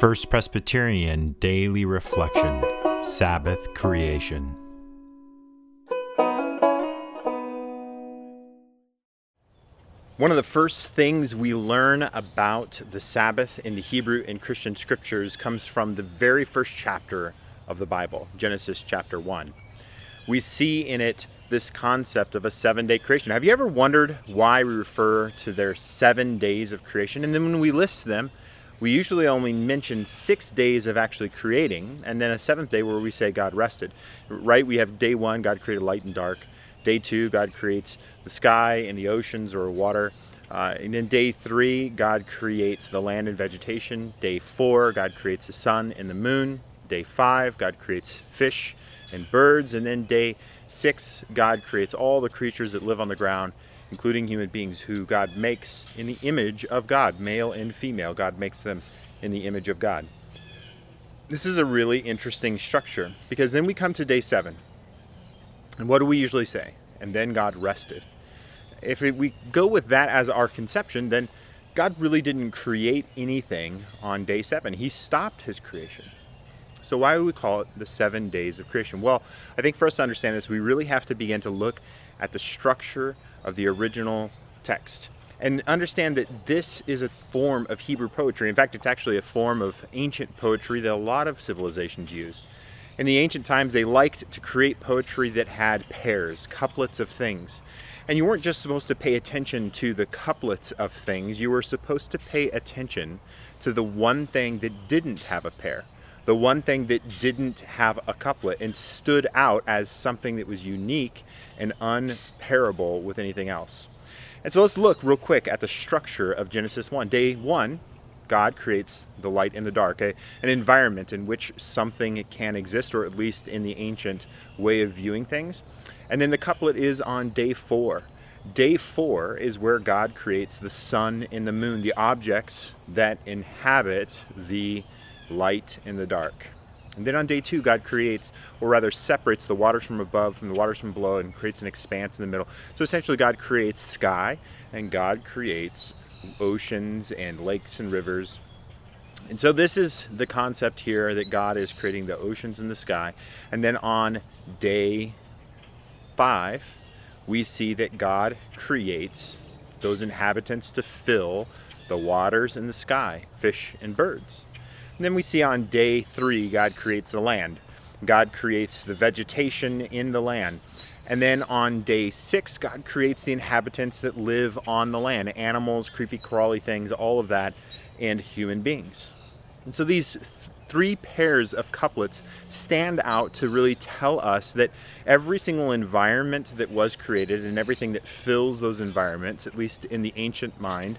First Presbyterian Daily Reflection Sabbath Creation. One of the first things we learn about the Sabbath in the Hebrew and Christian scriptures comes from the very first chapter of the Bible, Genesis chapter 1. We see in it this concept of a seven day creation. Have you ever wondered why we refer to their seven days of creation? And then when we list them, we usually only mention six days of actually creating, and then a seventh day where we say God rested. Right? We have day one, God created light and dark. Day two, God creates the sky and the oceans or water. Uh, and then day three, God creates the land and vegetation. Day four, God creates the sun and the moon. Day five, God creates fish and birds. And then day six, God creates all the creatures that live on the ground, including human beings who God makes in the image of God, male and female. God makes them in the image of God. This is a really interesting structure because then we come to day seven. And what do we usually say? And then God rested. If we go with that as our conception, then God really didn't create anything on day seven. He stopped his creation. So, why do we call it the seven days of creation? Well, I think for us to understand this, we really have to begin to look at the structure of the original text and understand that this is a form of Hebrew poetry. In fact, it's actually a form of ancient poetry that a lot of civilizations used. In the ancient times, they liked to create poetry that had pairs, couplets of things. And you weren't just supposed to pay attention to the couplets of things, you were supposed to pay attention to the one thing that didn't have a pair, the one thing that didn't have a couplet and stood out as something that was unique and unparable with anything else. And so let's look real quick at the structure of Genesis 1. Day 1, God creates the light and the dark, a, an environment in which something can exist, or at least in the ancient way of viewing things. And then the couplet is on day four. Day four is where God creates the sun and the moon, the objects that inhabit the light and the dark. And then on day two, God creates, or rather separates the waters from above from the waters from below and creates an expanse in the middle. So essentially, God creates sky and God creates oceans and lakes and rivers. And so, this is the concept here that God is creating the oceans and the sky. And then on day five, we see that God creates those inhabitants to fill the waters and the sky, fish and birds. And then we see on day three, God creates the land. God creates the vegetation in the land. And then on day six, God creates the inhabitants that live on the land animals, creepy, crawly things, all of that, and human beings. And so these th- three pairs of couplets stand out to really tell us that every single environment that was created and everything that fills those environments, at least in the ancient mind,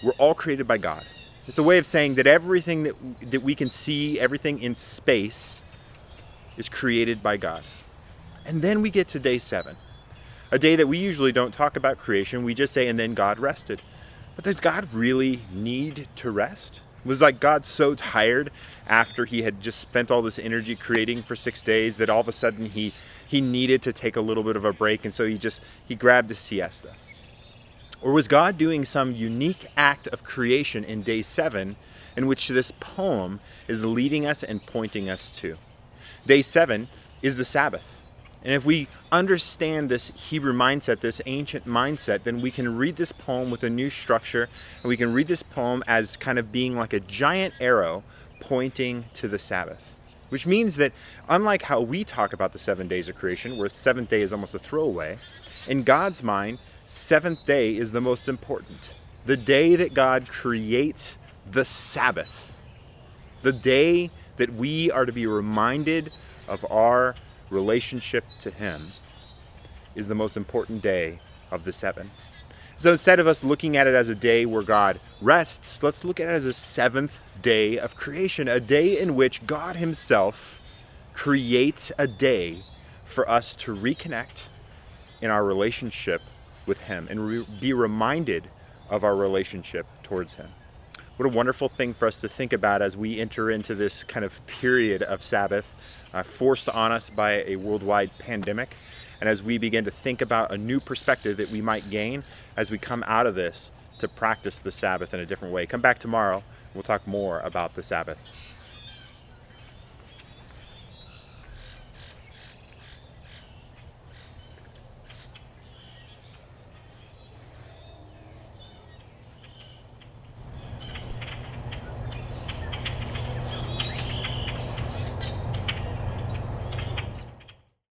were all created by God. It's a way of saying that everything that, that we can see, everything in space, is created by God. And then we get to day seven, a day that we usually don't talk about creation. We just say, and then God rested. But does God really need to rest? Was like God so tired after he had just spent all this energy creating for six days that all of a sudden he he needed to take a little bit of a break and so he just he grabbed a siesta? Or was God doing some unique act of creation in day seven in which this poem is leading us and pointing us to? Day seven is the Sabbath. And if we understand this Hebrew mindset, this ancient mindset, then we can read this poem with a new structure, and we can read this poem as kind of being like a giant arrow pointing to the Sabbath. Which means that, unlike how we talk about the seven days of creation, where the seventh day is almost a throwaway, in God's mind, seventh day is the most important. The day that God creates the Sabbath. The day that we are to be reminded of our relationship to Him is the most important day of the seven. So instead of us looking at it as a day where God rests, let's look at it as a seventh day of creation, a day in which God Himself creates a day for us to reconnect in our relationship with Him and re- be reminded of our relationship towards Him. What a wonderful thing for us to think about as we enter into this kind of period of Sabbath uh, forced on us by a worldwide pandemic. And as we begin to think about a new perspective that we might gain as we come out of this to practice the Sabbath in a different way. Come back tomorrow. We'll talk more about the Sabbath.